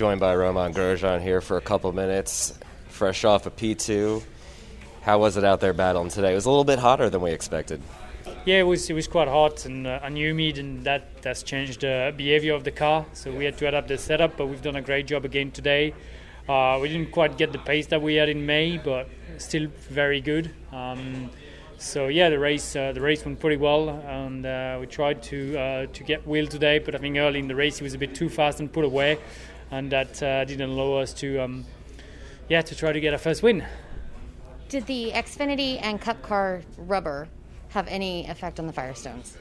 Joined by Romain Grosjean here for a couple minutes, fresh off a P2. How was it out there battling today? It was a little bit hotter than we expected. Yeah, it was it was quite hot and, uh, and humid, and that that's changed the behavior of the car. So we had to adapt the setup, but we've done a great job again today. Uh, we didn't quite get the pace that we had in May, but still very good. Um, so yeah, the race uh, the race went pretty well, and uh, we tried to uh, to get Will today, but I think early in the race he was a bit too fast and put away, and that uh, didn't allow us to um, yeah to try to get our first win. Did the Xfinity and Cup car rubber have any effect on the Firestones?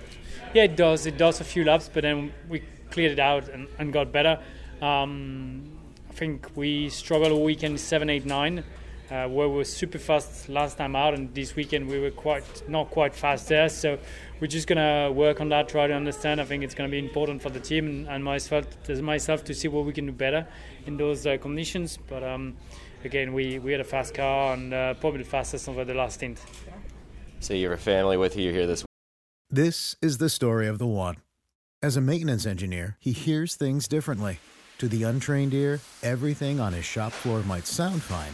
Yeah, it does. It does a few laps, but then we cleared it out and, and got better. Um, I think we struggled all weekend seven, eight, nine, uh, where we were super fast last time out, and this weekend we were quite not quite fast there. So we're just gonna work on that, try to understand. I think it's gonna be important for the team and, and myself, myself to see what we can do better in those uh, conditions. But um, again, we, we had a fast car and uh, probably the fastest over the last stint. So you have a family with you here this This is the story of the one. As a maintenance engineer, he hears things differently. To the untrained ear, everything on his shop floor might sound fine,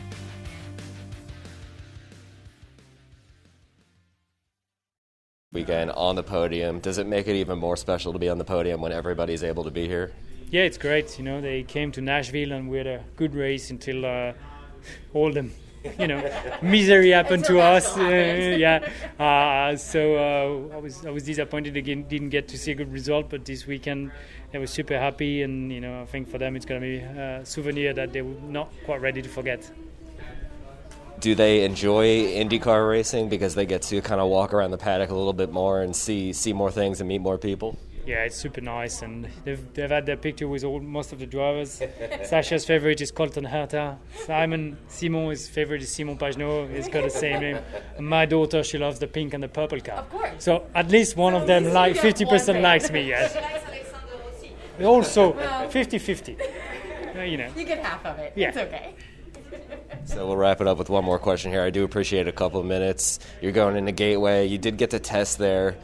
Weekend on the podium. Does it make it even more special to be on the podium when everybody's able to be here? Yeah, it's great. You know, they came to Nashville and we had a good race until uh, all the, you know, misery happened to us. Uh, yeah. Uh, so uh, I was I was disappointed again. Didn't get to see a good result, but this weekend they were super happy, and you know, I think for them it's going to be a souvenir that they were not quite ready to forget. Do they enjoy IndyCar racing because they get to kind of walk around the paddock a little bit more and see see more things and meet more people? Yeah, it's super nice, and they've, they've had their picture with all, most of the drivers. Sasha's favorite is Colton Herta. Simon Simon's favorite is Simon Pagenaud. He's got the same name. And my daughter, she loves the pink and the purple car. Of course. So at least one of them, like 50% likes me. Yes. Also, 50-50. Uh, you know. You get half of it. Yeah. It's okay. So we'll wrap it up with one more question here. I do appreciate a couple of minutes. You're going into Gateway. You did get to test there.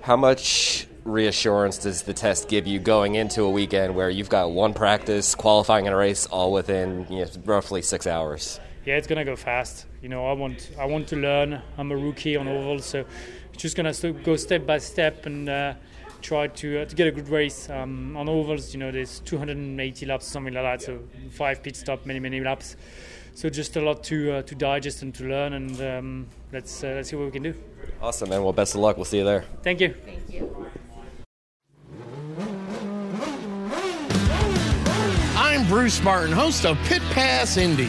How much reassurance does the test give you going into a weekend where you've got one practice, qualifying in a race, all within you know, roughly six hours? Yeah, it's gonna go fast. You know, I want I want to learn. I'm a rookie on oval, so just gonna go step by step and uh, try to uh, to get a good race um, on ovals. You know, there's 280 laps, something like that. So five pit stop, many many laps. So just a lot to uh, to digest and to learn, and um, let's uh, let's see what we can do. Awesome, man. Well, best of luck. We'll see you there. Thank you. Thank you. I'm Bruce Martin, host of Pit Pass Indy.